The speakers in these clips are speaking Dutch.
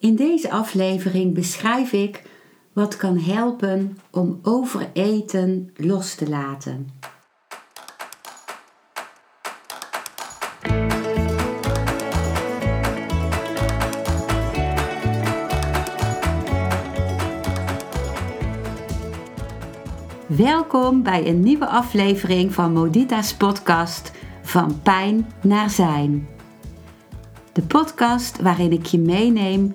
In deze aflevering beschrijf ik wat kan helpen om overeten los te laten. Welkom bij een nieuwe aflevering van Modita's podcast Van Pijn naar Zijn. De podcast waarin ik je meeneem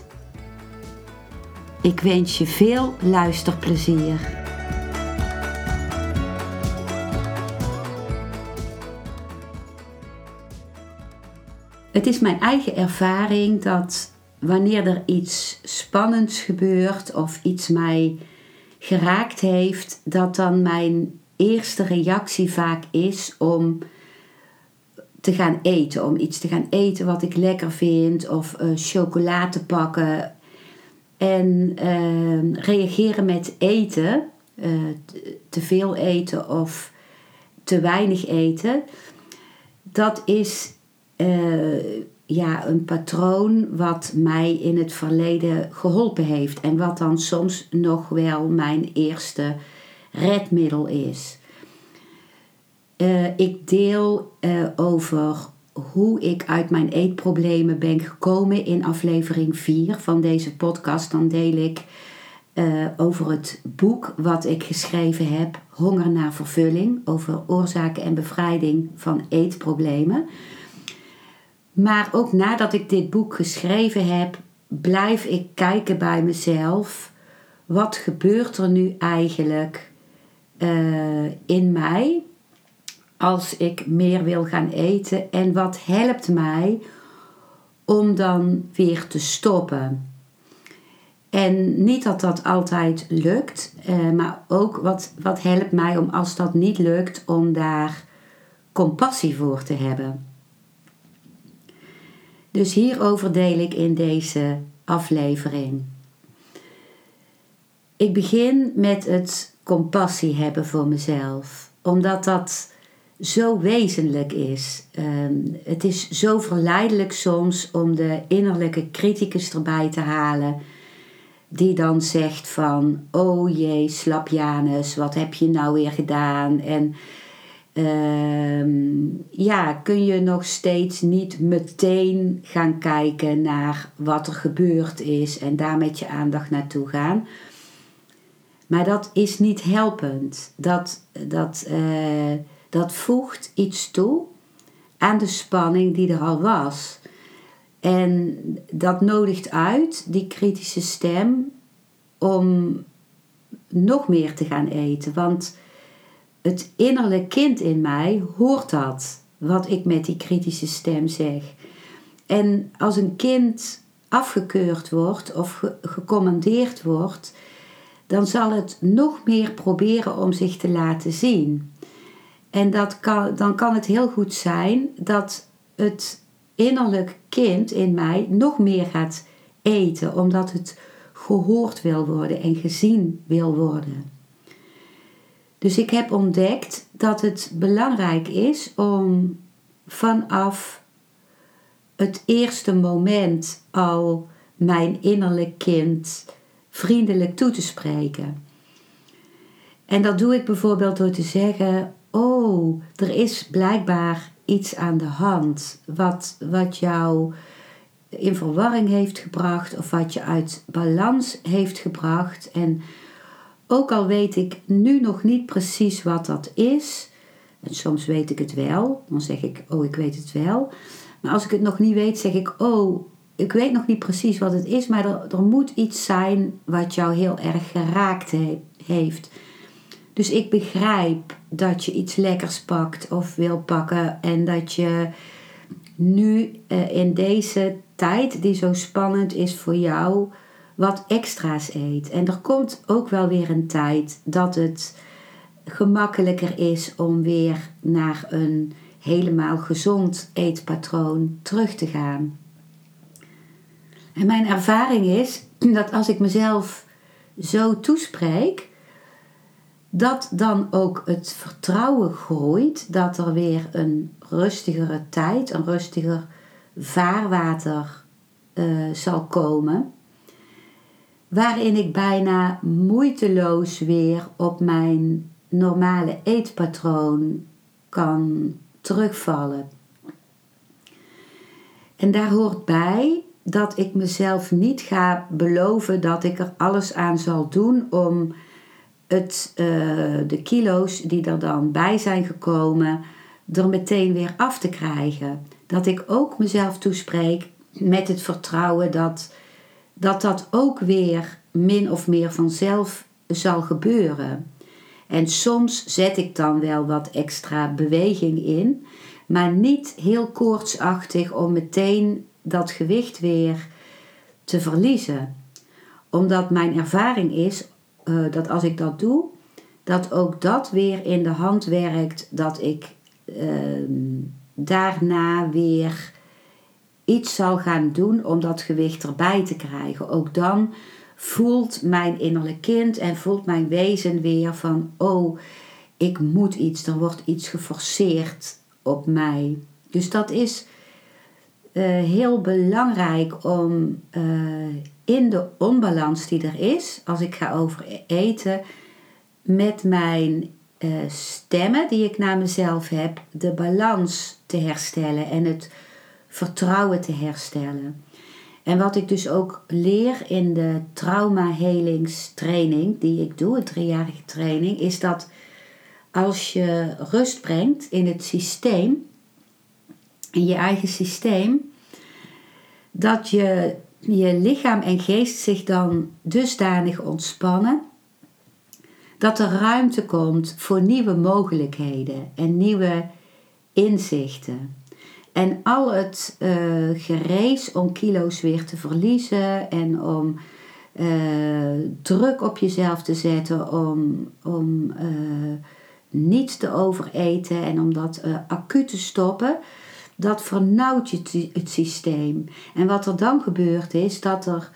Ik wens je veel luisterplezier. Het is mijn eigen ervaring dat wanneer er iets spannends gebeurt of iets mij geraakt heeft, dat dan mijn eerste reactie vaak is om te gaan eten. Om iets te gaan eten wat ik lekker vind of uh, chocola te pakken. En uh, reageren met eten, uh, te veel eten of te weinig eten, dat is ja, een patroon wat mij in het verleden geholpen heeft. En wat dan soms nog wel mijn eerste redmiddel is. Uh, ik deel over hoe ik uit mijn eetproblemen ben gekomen in aflevering 4 van deze podcast. Dan deel ik uh, over het boek wat ik geschreven heb, Honger naar vervulling, over oorzaken en bevrijding van eetproblemen. Maar ook nadat ik dit boek geschreven heb, blijf ik kijken bij mezelf. Wat gebeurt er nu eigenlijk uh, in mij als ik meer wil gaan eten? En wat helpt mij om dan weer te stoppen? En niet dat dat altijd lukt, uh, maar ook wat, wat helpt mij om als dat niet lukt, om daar compassie voor te hebben. Dus hierover deel ik in deze aflevering. Ik begin met het compassie hebben voor mezelf, omdat dat zo wezenlijk is. Ehm, het is zo verleidelijk soms om de innerlijke criticus erbij te halen, die dan zegt van, oh jee, slap Janus, wat heb je nou weer gedaan? En Ehm, ja, kun je nog steeds niet meteen gaan kijken naar wat er gebeurd is en daar met je aandacht naartoe gaan. Maar dat is niet helpend. Dat, dat, uh, dat voegt iets toe aan de spanning die er al was. En dat nodigt uit, die kritische stem, om nog meer te gaan eten. Want het innerlijke kind in mij hoort dat, wat ik met die kritische stem zeg. En als een kind afgekeurd wordt of gecommandeerd wordt, dan zal het nog meer proberen om zich te laten zien. En dat kan, dan kan het heel goed zijn dat het innerlijk kind in mij nog meer gaat eten, omdat het gehoord wil worden en gezien wil worden. Dus ik heb ontdekt dat het belangrijk is om vanaf het eerste moment al mijn innerlijk kind vriendelijk toe te spreken. En dat doe ik bijvoorbeeld door te zeggen: Oh, er is blijkbaar iets aan de hand wat, wat jou in verwarring heeft gebracht of wat je uit balans heeft gebracht. En ook al weet ik nu nog niet precies wat dat is, en soms weet ik het wel, dan zeg ik, oh, ik weet het wel. Maar als ik het nog niet weet, zeg ik, oh, ik weet nog niet precies wat het is, maar er, er moet iets zijn wat jou heel erg geraakt heeft. Dus ik begrijp dat je iets lekkers pakt of wil pakken en dat je nu eh, in deze tijd die zo spannend is voor jou, wat extra's eet. En er komt ook wel weer een tijd dat het gemakkelijker is om weer naar een helemaal gezond eetpatroon terug te gaan. En mijn ervaring is dat als ik mezelf zo toespreek, dat dan ook het vertrouwen groeit dat er weer een rustigere tijd, een rustiger vaarwater uh, zal komen. Waarin ik bijna moeiteloos weer op mijn normale eetpatroon kan terugvallen. En daar hoort bij dat ik mezelf niet ga beloven dat ik er alles aan zal doen om het, uh, de kilo's die er dan bij zijn gekomen, er meteen weer af te krijgen. Dat ik ook mezelf toespreek met het vertrouwen dat dat, dat ook weer min of meer vanzelf zal gebeuren. En soms zet ik dan wel wat extra beweging in, maar niet heel koortsachtig om meteen dat gewicht weer te verliezen. Omdat mijn ervaring is uh, dat als ik dat doe, dat ook dat weer in de hand werkt dat ik uh, daarna weer iets zal gaan doen om dat gewicht erbij te krijgen. Ook dan voelt mijn innerlijk kind en voelt mijn wezen weer van: oh, ik moet iets, er wordt iets geforceerd op mij. Dus dat is uh, heel belangrijk om uh, in de onbalans die er is, als ik ga over eten, met mijn uh, stemmen die ik naar mezelf heb, de balans te herstellen en het vertrouwen te herstellen. En wat ik dus ook leer in de trauma-helingstraining die ik doe, een driejarige training, is dat als je rust brengt in het systeem, in je eigen systeem, dat je, je lichaam en geest zich dan dusdanig ontspannen dat er ruimte komt voor nieuwe mogelijkheden en nieuwe inzichten. En al het uh, om kilo's weer te verliezen en om uh, druk op jezelf te zetten om, om uh, niet te overeten en om dat acuut te stoppen, dat vernauwt je het systeem. En wat er dan gebeurt is dat er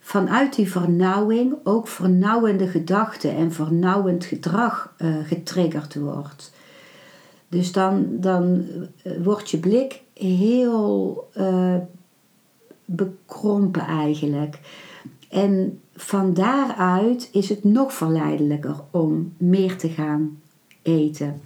vanuit die vernauwing ook vernauwende gedachten en vernauwend gedrag getriggerd wordt. Dus dan, dan eh, wordt je blik heel uh, bekrompen eigenlijk. En van daaruit is het nog verleidelijker om meer te gaan eten.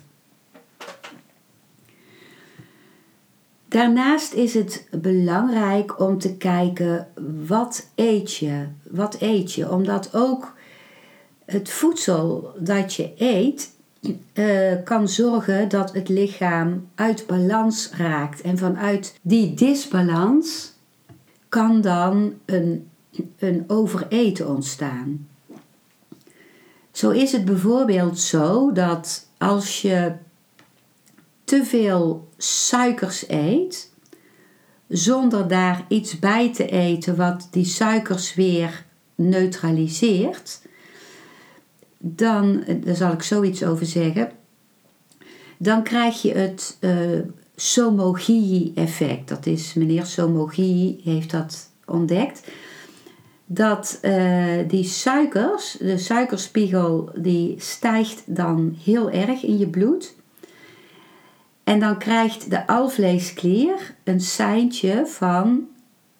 Daarnaast is het belangrijk om te kijken wat eet je, wat eet je, omdat ook het voedsel dat je eet uh, kan zorgen dat het lichaam uit balans raakt. En vanuit die disbalans kan dan een, een overeten ontstaan. Zo is het bijvoorbeeld zo dat als je te veel suikers eet, zonder daar iets bij te eten wat die suikers weer neutraliseert, dan, daar zal ik zoiets over zeggen, dan krijg je het uh, eh, Somogyi-effect. Dat is meneer Somogyi heeft dat ontdekt. Dat uh, die suikers, de suikerspiegel, die stijgt dan heel erg in je bloed. En dan krijgt de alvleesklier een seintje van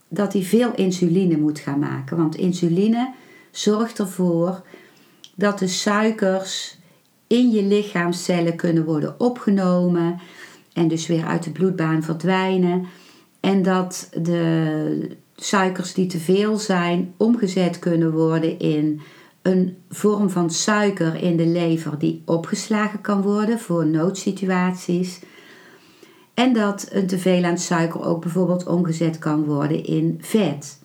dat hij veel insuline moet gaan maken. Want insuline zorgt ervoor dat de suikers in je lichaamcellen kunnen worden opgenomen en dus weer uit de bloedbaan verdwijnen. En dat de suikers die te veel zijn omgezet kunnen worden in een vorm van suiker in de lever die opgeslagen kan worden voor noodsituaties. En dat een teveel aan suiker ook bijvoorbeeld omgezet kan worden in vet.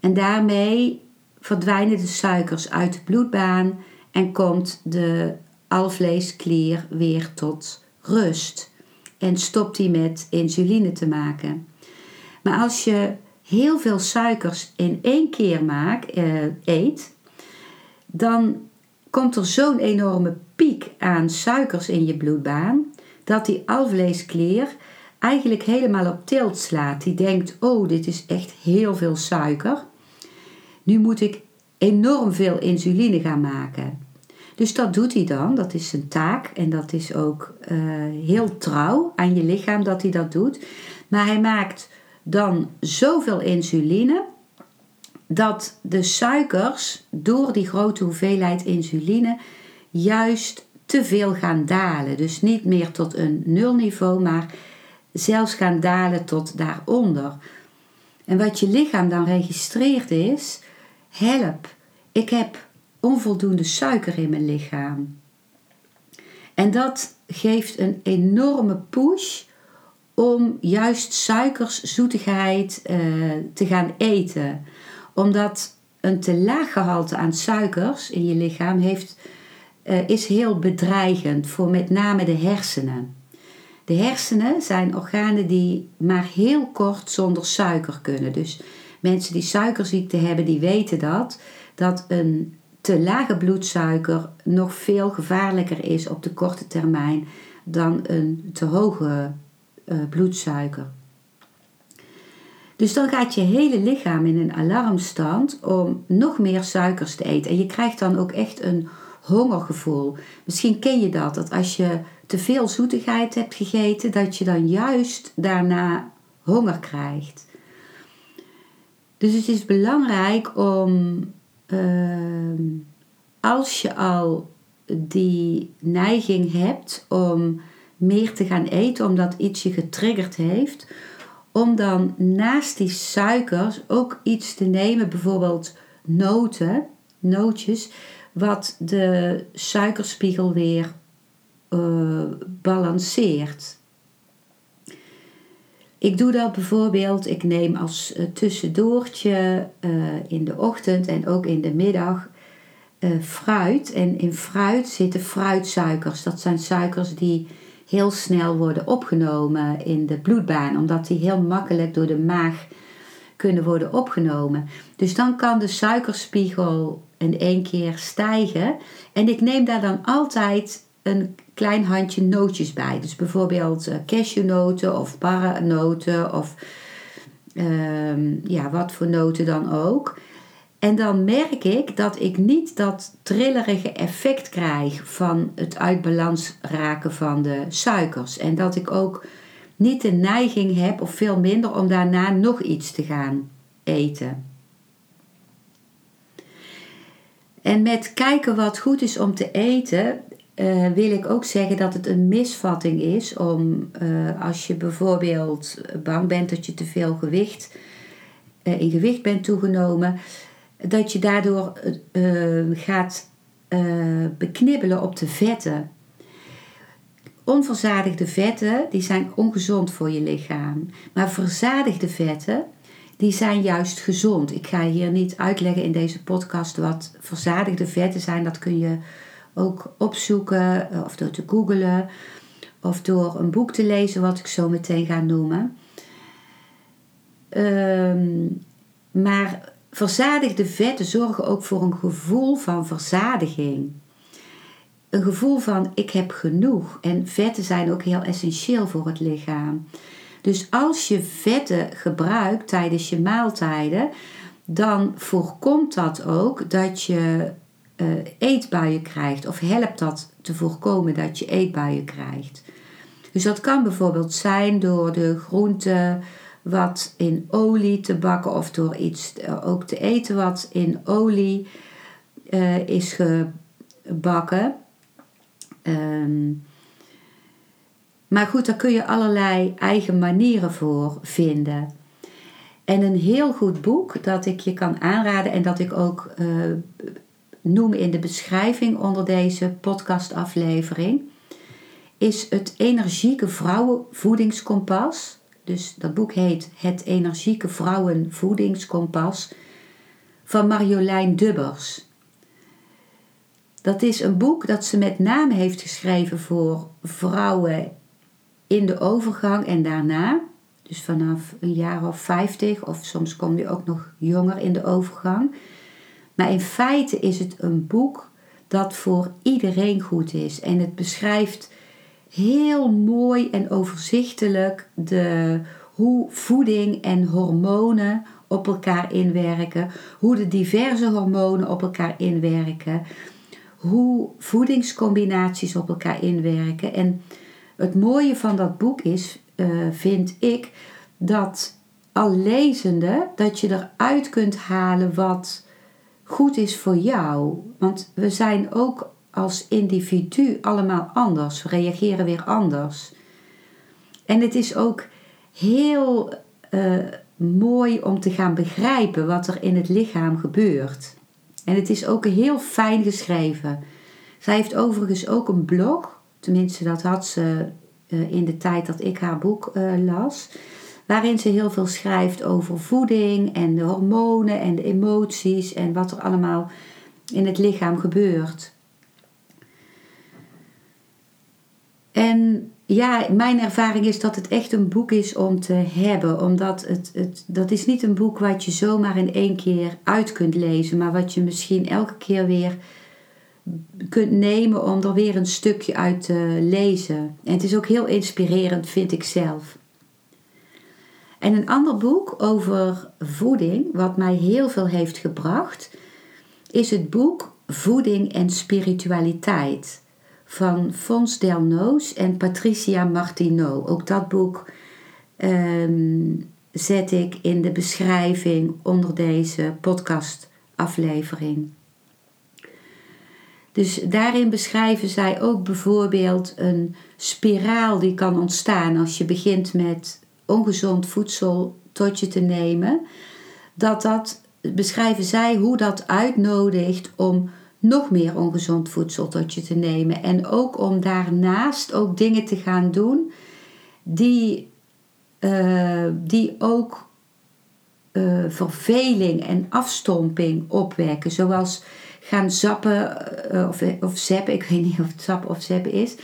En daarmee verdwijnen de suikers uit de bloedbaan en komt de alvleesklier weer tot rust. En stopt hij met insuline te maken. Maar als je heel veel suikers in één keer maak, eh, eet, dan komt er zo'n enorme piek aan suikers in je bloedbaan dat die alvleesklier eigenlijk helemaal op tilt slaat. Die denkt: Oh, dit is echt heel veel suiker. Nu moet ik enorm veel insuline gaan maken. Dus dat doet hij dan, dat is zijn taak en dat is ook uh, heel trouw aan je lichaam dat hij dat doet. Maar hij maakt dan zoveel insuline dat de suikers door die grote hoeveelheid insuline juist te veel gaan dalen. Dus niet meer tot een nulniveau, maar zelfs gaan dalen tot daaronder. En wat je lichaam dan registreert is: help, ik heb onvoldoende suiker in mijn lichaam. En dat geeft een enorme push om juist suikers, zoetigheid uh, te gaan eten. Omdat een te laag gehalte aan suikers in je lichaam heeft, uh, is heel bedreigend voor met name de hersenen. De hersenen zijn organen die maar heel kort zonder suiker kunnen. Dus mensen die suikerziekte hebben, die weten dat. Dat een te lage bloedsuiker nog veel gevaarlijker is op de korte termijn dan een te hoge uh, bloedsuiker. Dus dan gaat je hele lichaam in een alarmstand om nog meer suikers te eten. En je krijgt dan ook echt een hongergevoel. Misschien ken je dat, dat als je te veel zoetigheid hebt gegeten, dat je dan juist daarna honger krijgt. Dus het is belangrijk om Ehm, als je al die neiging hebt om meer te gaan eten omdat iets je getriggerd heeft, om dan naast die suikers ook iets te nemen, bijvoorbeeld noten, nootjes, wat de suikerspiegel weer uh, balanceert. Ik doe dat bijvoorbeeld, ik neem als uh, tussendoortje uh, in de ochtend en ook in de middag fruit. En in fruit zitten fruitsuikers. Dat zijn suikers die heel snel worden opgenomen in de bloedbaan, omdat die heel makkelijk door de maag kunnen worden opgenomen. Dus dan kan de suikerspiegel in één keer stijgen. En ik neem daar dan altijd een klein handje nootjes bij. Dus bijvoorbeeld uh, cashewnoten of paranoten of uh, ja, wat voor noten dan ook. En dan merk ik dat ik niet dat trillerige effect krijg van het uit balans raken van de suikers. En dat ik ook niet de neiging heb, of veel minder, om daarna nog iets te gaan eten. En met kijken wat goed is om te eten, uh, wil ik ook zeggen dat het een misvatting is om uh, als je bijvoorbeeld bang bent dat je te veel gewicht uh, in gewicht bent toegenomen, dat je daardoor gaat beknibbelen op de vetten. Onverzadigde vetten die zijn ongezond voor je lichaam, maar verzadigde vetten die zijn juist gezond. Ik ga hier niet uitleggen in deze podcast wat verzadigde vetten zijn, dat kun je ook opzoeken eh, of door te googlen of door een boek te lezen wat ik zo meteen ga noemen. Ehm, maar verzadigde vetten zorgen ook voor een gevoel van verzadiging. Een gevoel van ik heb genoeg. En vetten zijn ook heel essentieel voor het lichaam. Dus als je vetten gebruikt tijdens je maaltijden, dan voorkomt dat ook dat je uh, eetbuien krijgt of helpt dat te voorkomen dat je eetbuien krijgt. Dus dat kan bijvoorbeeld zijn door de groente wat in olie te bakken of door iets eh, ook te eten wat in olie uh, is gebakken. Um, maar goed, daar kun je allerlei eigen manieren voor vinden. En een heel goed boek dat ik je kan aanraden en dat ik ook uh, noem in de beschrijving onder deze podcastaflevering, is het Energieke Vrouwenvoedingskompas. Dus dat boek heet Het Energieke Vrouwenvoedingskompas van Marjolein Dubbers. Dat is een boek dat ze met name heeft geschreven voor vrouwen in de overgang en daarna. Dus vanaf een jaar of 50 of soms kom je ook nog jonger in de overgang. Maar in feite is het een boek dat voor iedereen goed is. En het beschrijft heel mooi en overzichtelijk de, hoe voeding en hormonen op elkaar inwerken, hoe de diverse hormonen op elkaar inwerken, hoe voedingscombinaties op elkaar inwerken. En het mooie van dat boek is, uh, vind ik, dat al lezende, dat je eruit kunt halen wat goed is voor jou. Want we zijn ook als individu allemaal anders. We reageren weer anders. En het is ook heel uh, mooi om te gaan begrijpen wat er in het lichaam gebeurt. En het is ook heel fijn geschreven. Zij heeft overigens ook een blog, tenminste dat had ze uh, in de tijd dat ik haar boek uh, las, waarin ze heel veel schrijft over voeding en de hormonen en de emoties en wat er allemaal in het lichaam gebeurt. En ja, mijn ervaring is dat het echt een boek is om te hebben. Omdat het, het, dat is niet een boek wat je zomaar in één keer uit kunt lezen. Maar wat je misschien elke keer weer kunt nemen om er weer een stukje uit te lezen. En het is ook heel inspirerend, vind ik zelf. En een ander boek over voeding, wat mij heel veel heeft gebracht, is het boek Voeding en Spiritualiteit van Fons Delnoos en Patricia Martineau. Ook dat boek ehm, zet ik in de beschrijving onder deze podcastaflevering. Dus daarin beschrijven zij ook bijvoorbeeld een spiraal die kan ontstaan als je begint met ongezond voedsel tot je te nemen. Dat dat beschrijven zij hoe dat uitnodigt om nog meer ongezond voedsel tot je te nemen. En ook om daarnaast ook dingen te gaan doen die, uh, die ook uh, verveling en afstomping opwekken. Zoals gaan zappen uh, of, of zappen, ik weet niet of het zappen of zappen is,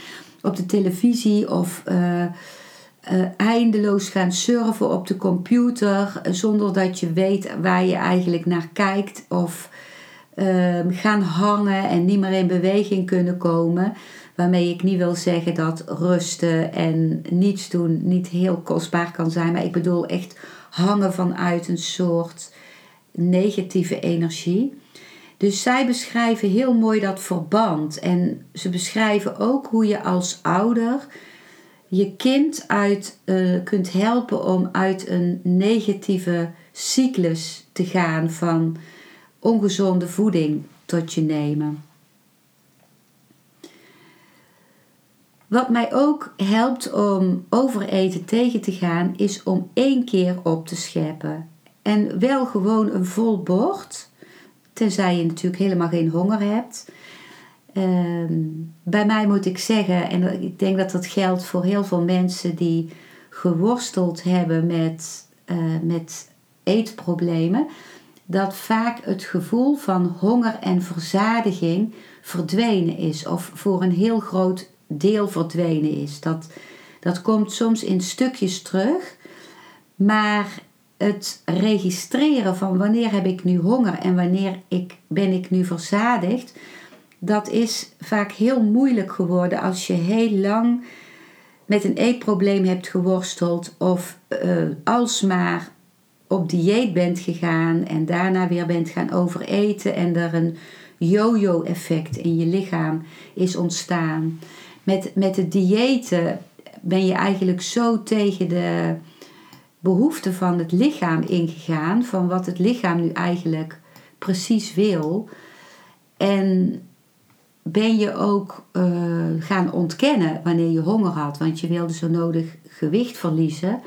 op de televisie of eindeloos gaan surfen op de computer zonder dat je weet waar je eigenlijk naar kijkt of Ehm, gaan hangen en niet meer in beweging kunnen komen. Waarmee ik niet wil zeggen dat rusten en niets doen niet heel kostbaar kan zijn. Maar ik bedoel echt hangen vanuit een soort negatieve energie. Dus zij beschrijven heel mooi dat verband. En ze beschrijven ook hoe je als ouder je kind uit, uh, kunt helpen om uit een negatieve cyclus te gaan van ongezonde voeding tot je nemen. Wat mij ook helpt om overeten tegen te gaan, is om één keer op te scheppen. En wel gewoon een vol bord, tenzij je natuurlijk helemaal geen honger hebt. Ehm, bij mij moet ik zeggen, en ik denk dat dat geldt voor heel veel mensen die geworsteld hebben met, uh, met eetproblemen, dat vaak het gevoel van honger en verzadiging verdwenen is, of voor een heel groot deel verdwenen is. Dat, dat komt soms in stukjes terug, maar het registreren van wanneer heb ik nu honger en wanneer ik, ben ik nu verzadigd, dat is vaak heel moeilijk geworden als je heel lang met een eetprobleem hebt geworsteld of uh, alsmaar op dieet bent gegaan en daarna weer bent gaan overeten en er een yo-yo effect in je lichaam is ontstaan. Met, met het diëten ben je eigenlijk zo tegen de behoeften van het lichaam ingegaan, van wat het lichaam nu eigenlijk precies wil. En ben je ook uh, gaan ontkennen wanneer je honger had, want je wilde zo nodig gewicht verliezen.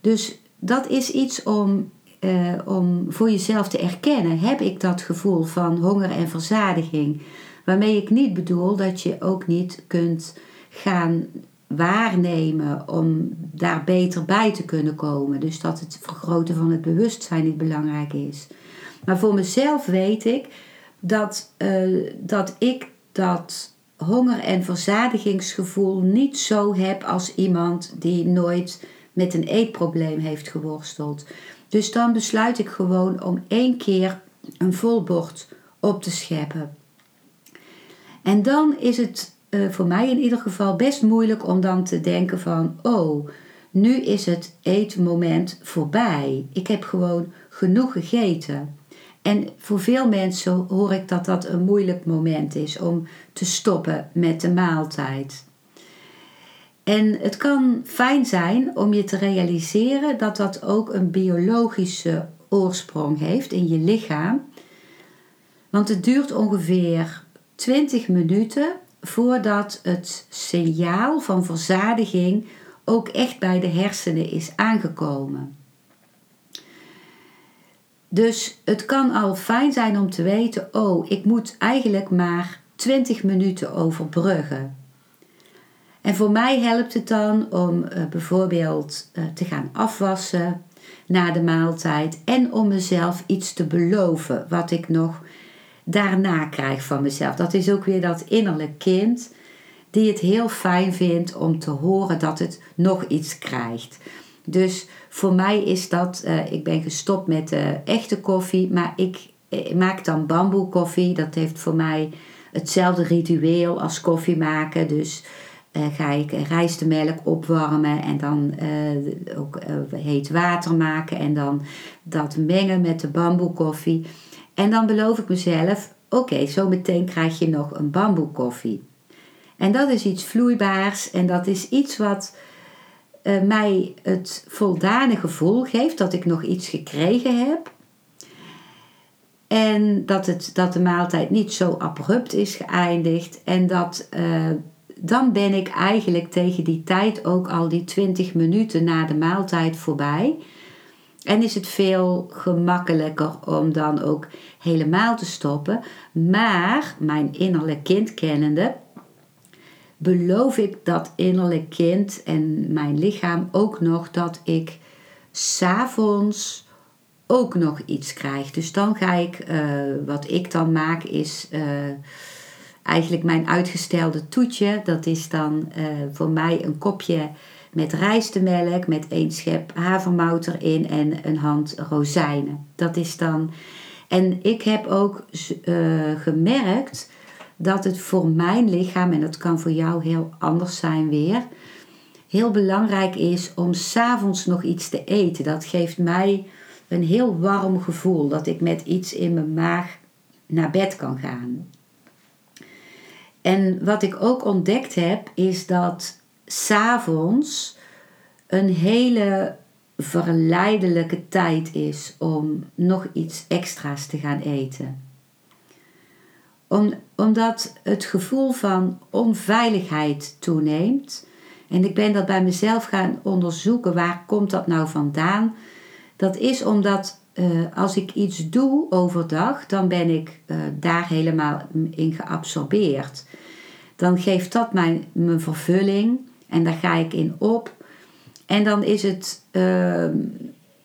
Dus dat is iets om, uh, om voor jezelf te erkennen. Heb ik dat gevoel van honger en verzadiging? Waarmee ik niet bedoel dat je ook niet kunt gaan waarnemen om daar beter bij te kunnen komen. Dus dat het vergroten van het bewustzijn niet belangrijk is. Maar voor mezelf weet ik dat, uh, dat ik dat honger- en verzadigingsgevoel niet zo heb als iemand die nooit met een eetprobleem heeft geworsteld. Dus dan besluit ik gewoon om één keer een vol bord op te scheppen. En dan is het uh, voor mij in ieder geval best moeilijk om dan te denken van, oh, nu is het eetmoment voorbij. Ik heb gewoon genoeg gegeten. En voor veel mensen hoor ik dat dat een moeilijk moment is om te stoppen met de maaltijd. En het kan fijn zijn om je te realiseren dat dat ook een biologische oorsprong heeft in je lichaam. Want het duurt ongeveer 20 minuten voordat het signaal van verzadiging ook echt bij de hersenen is aangekomen. Dus het kan al fijn zijn om te weten: oh, ik moet eigenlijk maar 20 minuten overbruggen. En voor mij helpt het dan om uh, bijvoorbeeld uh, te gaan afwassen na de maaltijd en om mezelf iets te beloven wat ik nog daarna krijg van mezelf. Dat is ook weer dat innerlijk kind die het heel fijn vindt om te horen dat het nog iets krijgt. Dus voor mij is dat, uh, ik ben gestopt met uh, echte koffie, maar ik, ik maak dan bamboe koffie. Dat heeft voor mij hetzelfde ritueel als koffie maken. Dus ga ik rijstemelk opwarmen en dan ook heet water maken en dan dat mengen met de bamboe koffie. En dan beloof ik mezelf, oké, zo meteen krijg je nog een bamboe koffie. En dat is iets vloeibaars en dat is iets wat uh, mij het voldane gevoel geeft dat ik nog iets gekregen heb. En dat, het, dat de maaltijd niet zo abrupt is geëindigd. En dat uh, dan ben ik eigenlijk tegen die tijd ook al die 20 minuten na de maaltijd voorbij. En is het veel gemakkelijker om dan ook helemaal te stoppen. Maar mijn innerlijk kind kennende, beloof ik dat innerlijk kind en mijn lichaam ook nog dat ik s'avonds ook nog iets krijg. Dus dan ga ik, uh, wat ik dan maak is uh, eigenlijk mijn uitgestelde toetje. Dat is dan uh, voor mij een kopje met rijstemelk, met één schep havermout erin en een hand rozijnen. Dat is dan. En ik heb ook gemerkt dat het voor mijn lichaam, en dat kan voor jou heel anders zijn weer, heel belangrijk is om s'avonds nog iets te eten. Dat geeft mij een heel warm gevoel dat ik met iets in mijn maag naar bed kan gaan. En wat ik ook ontdekt heb, is dat s'avonds een hele verleidelijke tijd is om nog iets extra's te gaan eten. Om, omdat het gevoel van onveiligheid toeneemt. En ik ben dat bij mezelf gaan onderzoeken. Waar komt dat nou vandaan? Dat is omdat uh, als ik iets doe overdag, dan ben ik uh, daar helemaal in geabsorbeerd. Dan geeft dat mij mijn vervulling en daar ga ik in op. En dan is het, uh,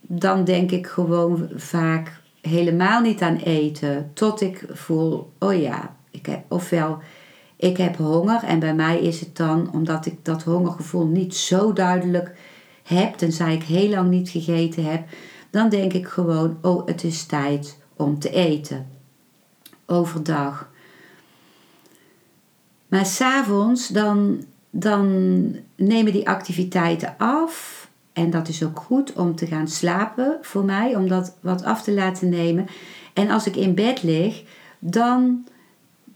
dan denk ik gewoon vaak helemaal niet aan eten. Tot ik voel, oh ja, ik heb, ofwel ik heb honger. En bij mij is het dan, omdat ik dat hongergevoel niet zo duidelijk heb, tenzij ik heel lang niet gegeten heb, dan denk ik gewoon, oh het is tijd om te eten. Overdag. Maar s'avonds dan, dan nemen die activiteiten af. En dat is ook goed om te gaan slapen voor mij, om dat wat af te laten nemen. En als ik in bed lig, dan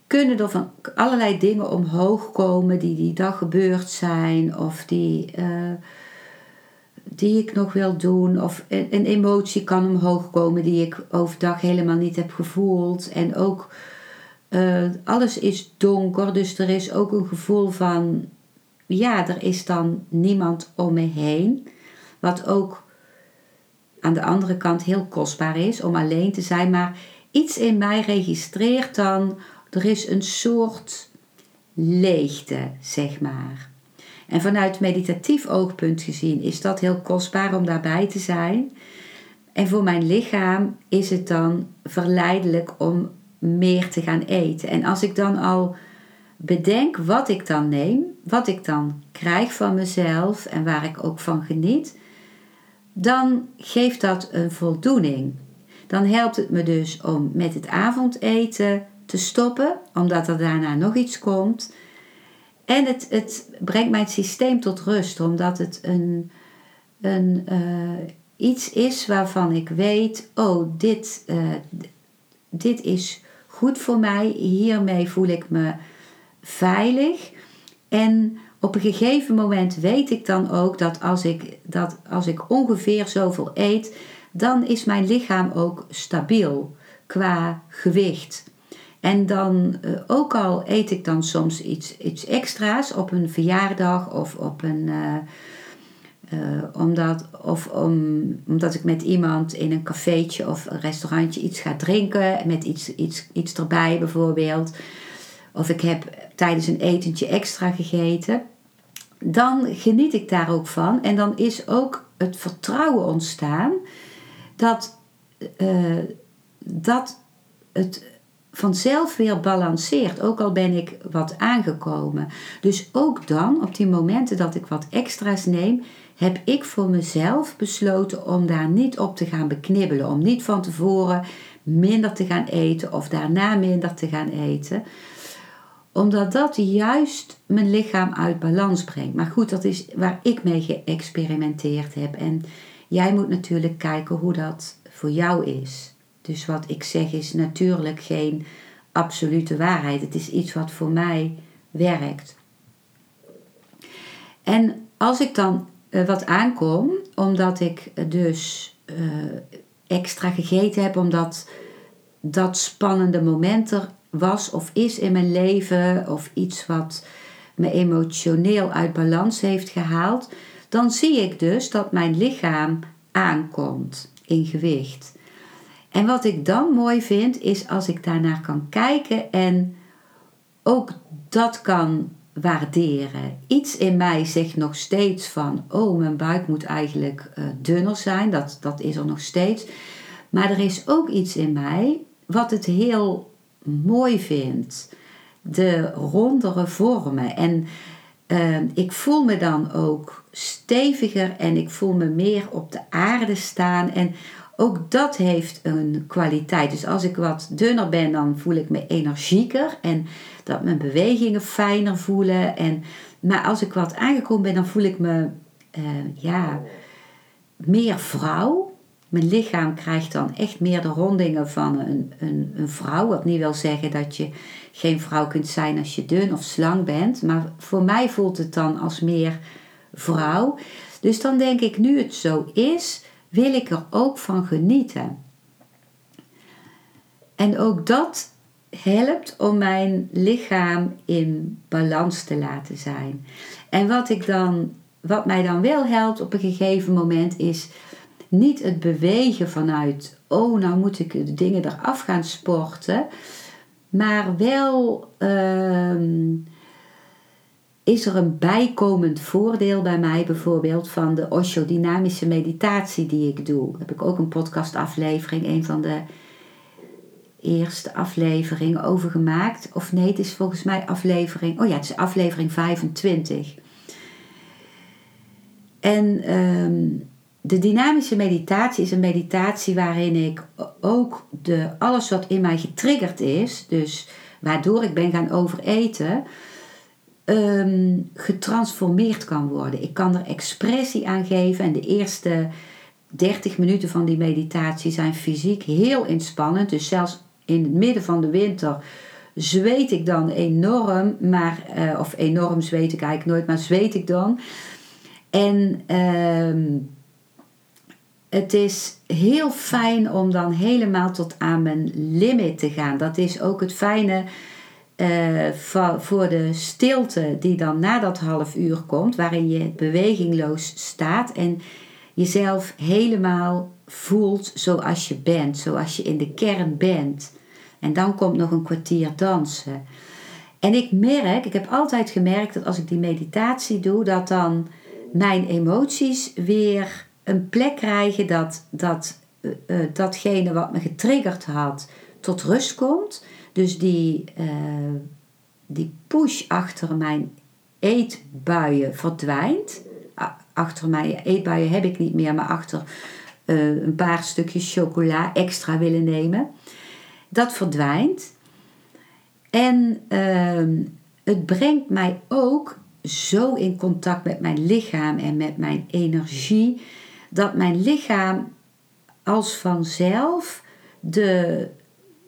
kunnen er van allerlei dingen omhoog komen die die dag gebeurd zijn, of die, uh, die ik nog wil doen, of een, een, emotie kan omhoog komen die ik overdag helemaal niet heb gevoeld. En ook uh, alles is donker, dus er is ook een gevoel van, ja, er is dan niemand om me heen. Wat ook aan de andere kant heel kostbaar is om alleen te zijn. Maar iets in mij registreert dan, er is een soort leegte, zeg maar. En vanuit meditatief oogpunt gezien is dat heel kostbaar om daarbij te zijn. En voor mijn lichaam is het dan verleidelijk om meer te gaan eten. En als ik dan al bedenk wat ik dan neem, wat ik dan krijg van mezelf en waar ik ook van geniet, dan geeft dat een voldoening. Dan helpt het me dus om met het avondeten te stoppen, omdat er daarna nog iets komt. En het, het brengt mijn systeem tot rust, omdat het een, een, uh, iets is waarvan ik weet: oh, dit, uh, dit is goed voor mij, hiermee voel ik me veilig. En op een gegeven moment weet ik dan ook dat als ik, dat als ik ongeveer zoveel eet, dan is mijn lichaam ook stabiel qua gewicht. En dan, uh, ook al eet ik dan soms iets, iets extra's op een verjaardag of op een. Uh, uh, omdat, of om, omdat ik met iemand in een cafeetje of een restaurantje iets ga drinken, met iets, iets, iets erbij bijvoorbeeld. Of ik heb tijdens een etentje extra gegeten. Dan geniet ik daar ook van. En dan is ook het vertrouwen ontstaan dat, uh, dat het vanzelf weer balanceert. Ook al ben ik wat aangekomen. Dus ook dan, op die momenten dat ik wat extra's neem, heb ik voor mezelf besloten om daar niet op te gaan beknibbelen. Om niet van tevoren minder te gaan eten of daarna minder te gaan eten. Omdat dat juist mijn lichaam uit balans brengt. Maar goed, dat is waar ik mee geëxperimenteerd heb. En jij moet natuurlijk kijken hoe dat voor jou is. Dus wat ik zeg is natuurlijk geen absolute waarheid. Het is iets wat voor mij werkt. En als ik dan uh, wat aankom, omdat ik dus uh, extra gegeten heb, omdat dat spannende moment er was of is in mijn leven, of iets wat me emotioneel uit balans heeft gehaald, dan zie ik dus dat mijn lichaam aankomt in gewicht. En wat ik dan mooi vind, is als ik daarnaar kan kijken en ook dat kan waarderen. Iets in mij zegt nog steeds van, oh, mijn buik moet eigenlijk uh, dunner zijn. Dat, dat is er nog steeds. Maar er is ook iets in mij wat het heel mooi vindt. De rondere vormen. En uh, ik voel me dan ook steviger en ik voel me meer op de aarde staan. En ook dat heeft een kwaliteit. Dus als ik wat dunner ben, dan voel ik me energieker en dat mijn bewegingen fijner voelen. En, maar als ik wat aangekomen ben, dan voel ik me uh, ja, meer vrouw. Mijn lichaam krijgt dan echt meer de rondingen van een, een, een vrouw. Wat niet wil zeggen dat je geen vrouw kunt zijn als je dun of slang bent. Maar voor mij voelt het dan als meer vrouw. Dus dan denk ik, nu het zo is, wil ik er ook van genieten. En ook dat helpt om mijn lichaam in balans te laten zijn. En wat, ik dan, wat mij dan wel helpt op een gegeven moment is niet het bewegen vanuit, oh nou moet ik de dingen eraf gaan sporten, maar wel ehm, is er een bijkomend voordeel bij mij bijvoorbeeld van de Osho-dynamische meditatie die ik doe. Heb ik ook een podcastaflevering, een van de eerste afleveringen over gemaakt. Of nee, het is volgens mij aflevering, oh ja, het is aflevering 25. En um, de dynamische meditatie is een meditatie waarin ik ook de, alles wat in mij getriggerd is, dus waardoor ik ben gaan overeten, um, getransformeerd kan worden. Ik kan er expressie aan geven en de eerste 30 minuten van die meditatie zijn fysiek heel inspannend. Dus zelfs in het midden van de winter zweet ik dan enorm, maar, uh, of enorm zweet ik eigenlijk nooit, maar zweet ik dan. En uh, het is heel fijn om dan helemaal tot aan mijn limit te gaan. Dat is ook het fijne uh, voor de stilte die dan na dat half uur komt, waarin je bewegingloos staat en jezelf helemaal voelt zoals je bent, zoals je in de kern bent. En dan komt nog een kwartier dansen. En ik merk, ik heb altijd gemerkt dat als ik die meditatie doe, dat dan mijn emoties weer een plek krijgen dat, dat uh, datgene wat me getriggerd had tot rust komt. Dus die, uh, die push achter mijn eetbuien verdwijnt. achter mijn eetbuien heb ik niet meer, maar achter eh, een paar stukjes chocola extra willen nemen. Dat verdwijnt. En ehm, het brengt mij ook zo in contact met mijn lichaam en met mijn energie, dat mijn lichaam als vanzelf de,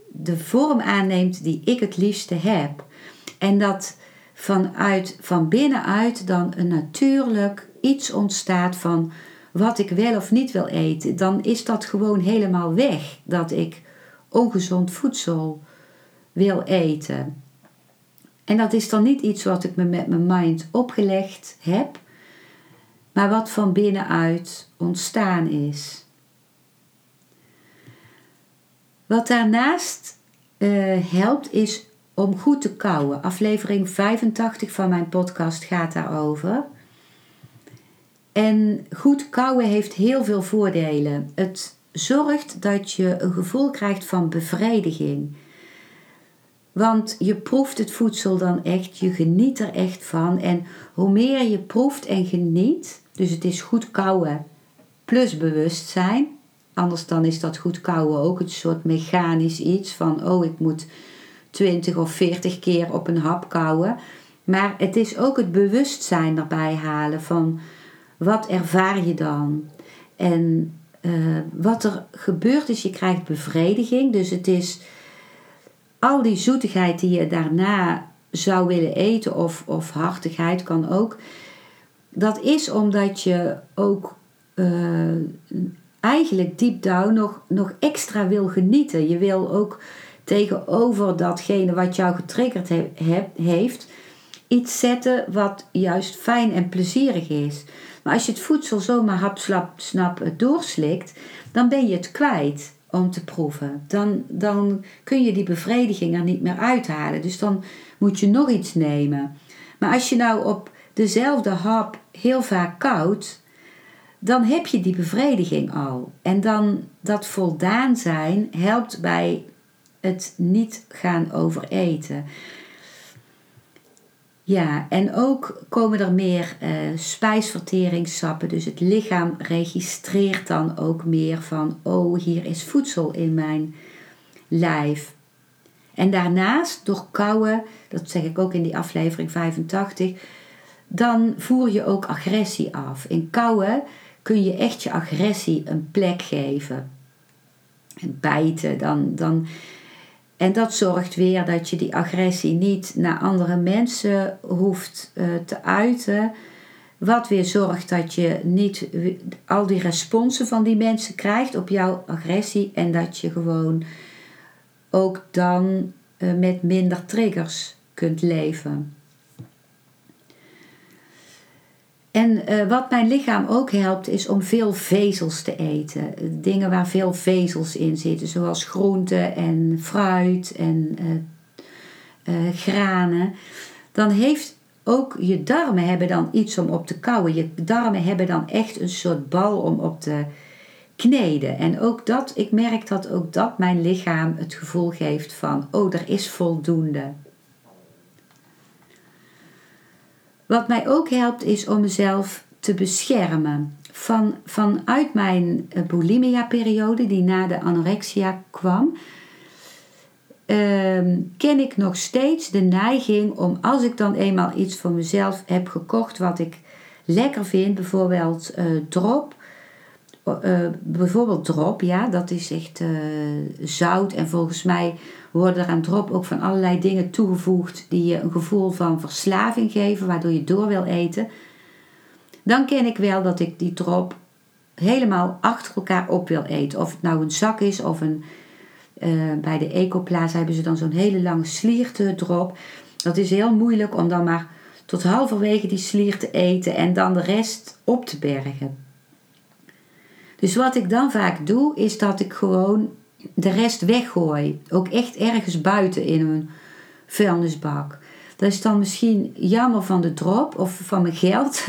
de vorm aanneemt die ik het liefste heb. En dat vanuit, van binnenuit dan een natuurlijk iets ontstaat van wat ik wel of niet wil eten. Dan is dat gewoon helemaal weg dat ik ongezond voedsel wil eten. En dat is dan niet iets wat ik me met mijn mind opgelegd heb, maar wat van binnenuit ontstaan is. Wat daarnaast uh, helpt is om goed te kouwen. Aflevering 85 van mijn podcast gaat daarover. En goed kouwen heeft heel veel voordelen. Het zorgt dat je een gevoel krijgt van bevrediging. Want je proeft het voedsel dan echt, je geniet er echt van. En hoe meer je proeft en geniet, dus het is goed kouwen plus bewustzijn. Anders dan is dat goed kouwen ook een soort mechanisch iets van, oh ik moet 20 of 40 keer op een hap kouwen. Maar het is ook het bewustzijn erbij halen van wat ervaar je dan? En uh, wat er gebeurt is, je krijgt bevrediging. Dus het is al die zoetigheid die je daarna zou willen eten, of, of hartigheid kan ook. Dat is omdat je ook uh, eigenlijk deep down nog, nog extra wil genieten. Je wil ook tegenover datgene wat jou getriggerd heeft, iets zetten wat juist fijn en plezierig is. Maar als je het voedsel zomaar hapslap snap doorslikt, dan ben je het kwijt om te proeven. Dan, dan kun je die bevrediging er niet meer uithalen. Dus dan moet je nog iets nemen. Maar als je nou op dezelfde hap heel vaak koud, dan heb je die bevrediging al. En dan dat voldaan zijn helpt bij het niet gaan overeten. Ja, en ook komen er meer uh, spijsverteringssappen. Dus het lichaam registreert dan ook meer van: oh, hier is voedsel in mijn lijf. En daarnaast, door kauwen, dat zeg ik ook in die aflevering 85, dan voer je ook agressie af. In kauwen kun je echt je agressie een plek geven. En bijten, dan, dan en dat zorgt weer dat je die agressie niet naar andere mensen hoeft uh, te uiten. Wat weer zorgt dat je niet al die responsen van die mensen krijgt op jouw agressie. En dat je gewoon ook dan uh, met minder triggers kunt leven. En uh, wat mijn lichaam ook helpt, is om veel vezels te eten. Dingen waar veel vezels in zitten, zoals groenten en fruit en uh, uh, granen. Dan heeft ook je darmen hebben dan iets om op te kouwen. Je darmen hebben dan echt een soort bal om op te kneden. En ook dat, ik merk dat ook dat mijn lichaam het gevoel geeft van, oh, er is voldoende. Wat mij ook helpt is om mezelf te beschermen. Van, vanuit mijn eh, bulimia-periode, die na de anorexia kwam, ehm, ken ik nog steeds de neiging om als ik dan eenmaal iets voor mezelf heb gekocht wat ik lekker vind, bijvoorbeeld uh, drop. Uh, bijvoorbeeld drop, ja, dat is echt zout en volgens mij worden er aan drop ook van allerlei dingen toegevoegd die je een gevoel van verslaving geven, waardoor je door wil eten. Dan ken ik wel dat ik die drop helemaal achter elkaar op wil eten. Of het nou een zak is of een. Uh, bij de Ecoplaza hebben ze dan zo'n hele lange slierte drop. Dat is heel moeilijk om dan maar tot halverwege die slier te eten en dan de rest op te bergen. Dus wat ik dan vaak doe, is dat ik gewoon de rest weggooi. Ook echt ergens buiten in een vuilnisbak. Dat is dan misschien jammer van de drop of van mijn geld.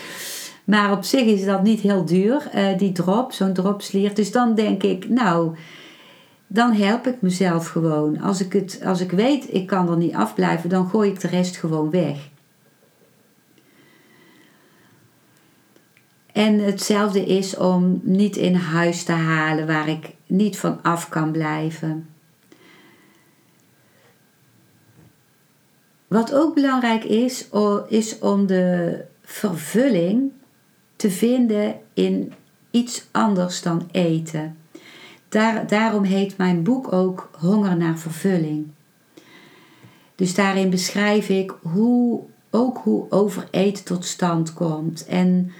maar op zich is dat niet heel duur, uh, die drop, zo'n dropslier. Dus dan denk ik, nou, dan help ik mezelf gewoon. Als ik, het, als ik weet, ik kan er niet afblijven, dan gooi ik de rest gewoon weg. En hetzelfde is om niet in huis te halen waar ik niet van af kan blijven. Wat ook belangrijk is, is om de vervulling te vinden in iets anders dan eten. Daar, daarom heet mijn boek ook Honger naar vervulling. Dus daarin beschrijf ik hoe, ook hoe overeten tot stand komt en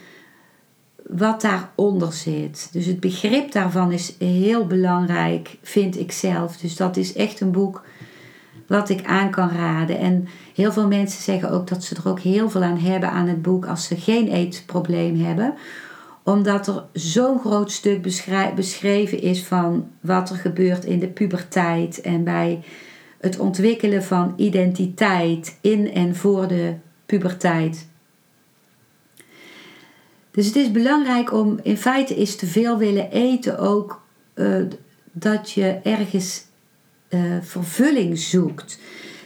wat daaronder zit. Dus het begrip daarvan is heel belangrijk, vind ik zelf. Dus dat is echt een boek wat ik aan kan raden. En heel veel mensen zeggen ook dat ze er ook heel veel aan hebben aan het boek als ze geen eetprobleem hebben omdat er zo'n groot stuk beschreven is van wat er gebeurt in de puberteit en bij het ontwikkelen van identiteit in en voor de puberteit. Dus het is belangrijk om, in feite is te veel willen eten ook uh, dat je ergens uh, vervulling zoekt.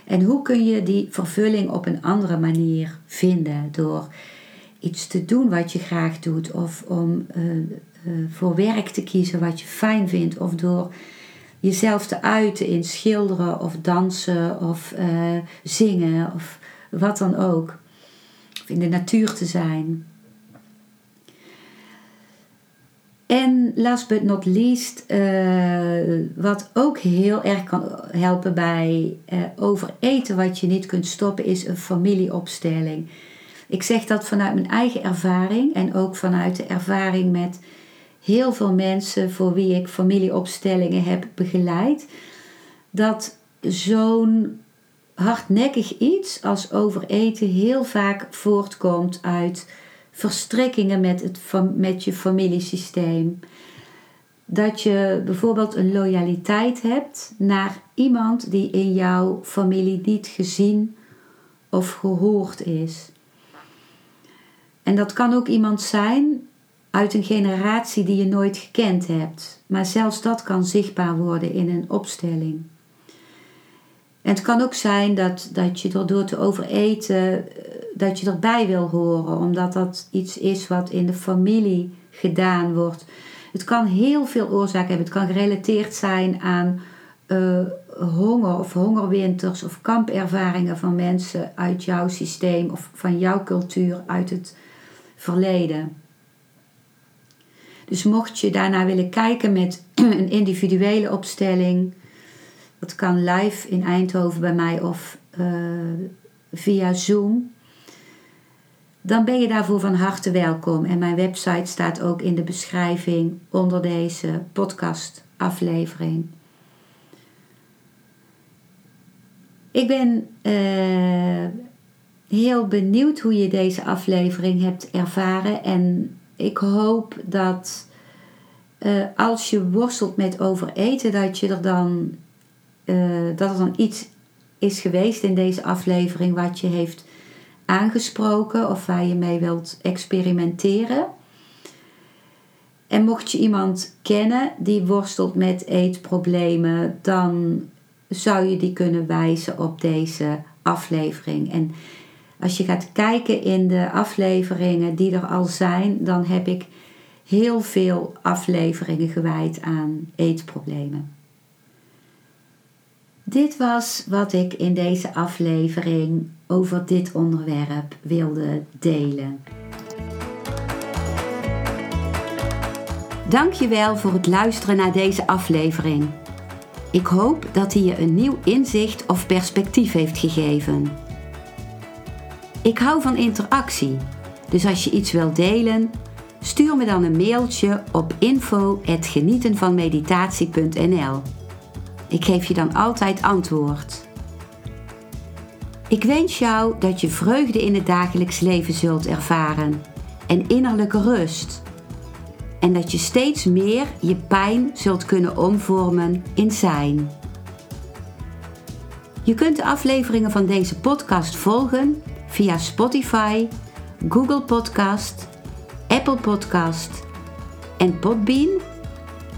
En hoe kun je die vervulling op een andere manier vinden? Door iets te doen wat je graag doet, of om uh, voor werk te kiezen wat je fijn vindt, of door jezelf te uiten in schilderen of dansen of zingen of wat dan ook. Of in de natuur te zijn. En last but not least, uh, wat ook heel erg kan helpen bij uh, overeten wat je niet kunt stoppen, is een familieopstelling. Ik zeg dat vanuit mijn eigen ervaring en ook vanuit de ervaring met heel veel mensen voor wie ik familieopstellingen heb begeleid. Dat zo'n hardnekkig iets als overeten heel vaak voortkomt uit verstrikkingen met, het, met je familiesysteem. Dat je bijvoorbeeld een loyaliteit hebt naar iemand die in jouw familie niet gezien of gehoord is. En dat kan ook iemand zijn uit een generatie die je nooit gekend hebt. Maar zelfs dat kan zichtbaar worden in een opstelling. En het kan ook zijn dat, dat je door te overeten dat je erbij wil horen, omdat dat iets is wat in de familie gedaan wordt. Het kan heel veel oorzaken hebben. Het kan gerelateerd zijn aan uh, honger of hongerwinters of kampervaringen van mensen uit jouw systeem of van jouw cultuur uit het verleden. Dus mocht je daarna willen kijken met een individuele opstelling, dat kan live in Eindhoven bij mij of uh, via Zoom dan ben je daarvoor van harte welkom. En mijn website staat ook in de beschrijving onder deze podcastaflevering. Ik ben uh, heel benieuwd hoe je deze aflevering hebt ervaren. En ik hoop dat uh, als je worstelt met overeten, dat, je er dan, uh, dat er dan iets is geweest in deze aflevering wat je heeft aangesproken of waar je mee wilt experimenteren. En mocht je iemand kennen die worstelt met eetproblemen, dan zou je die kunnen wijzen op deze aflevering. En als je gaat kijken in de afleveringen die er al zijn, dan heb ik heel veel afleveringen gewijd aan eetproblemen. Dit was wat ik in deze aflevering over dit onderwerp wilde delen. Dankjewel voor het luisteren naar deze aflevering. Ik hoop dat hij je een nieuw inzicht of perspectief heeft gegeven. Ik hou van interactie, dus als je iets wilt delen, stuur me dan een mailtje op info@genietenvanmeditatie.nl. Ik geef je dan altijd antwoord. Ik wens jou dat je vreugde in het dagelijks leven zult ervaren en innerlijke rust. En dat je steeds meer je pijn zult kunnen omvormen in zijn. Je kunt de afleveringen van deze podcast volgen via Spotify, Google Podcast, Apple Podcast en Podbean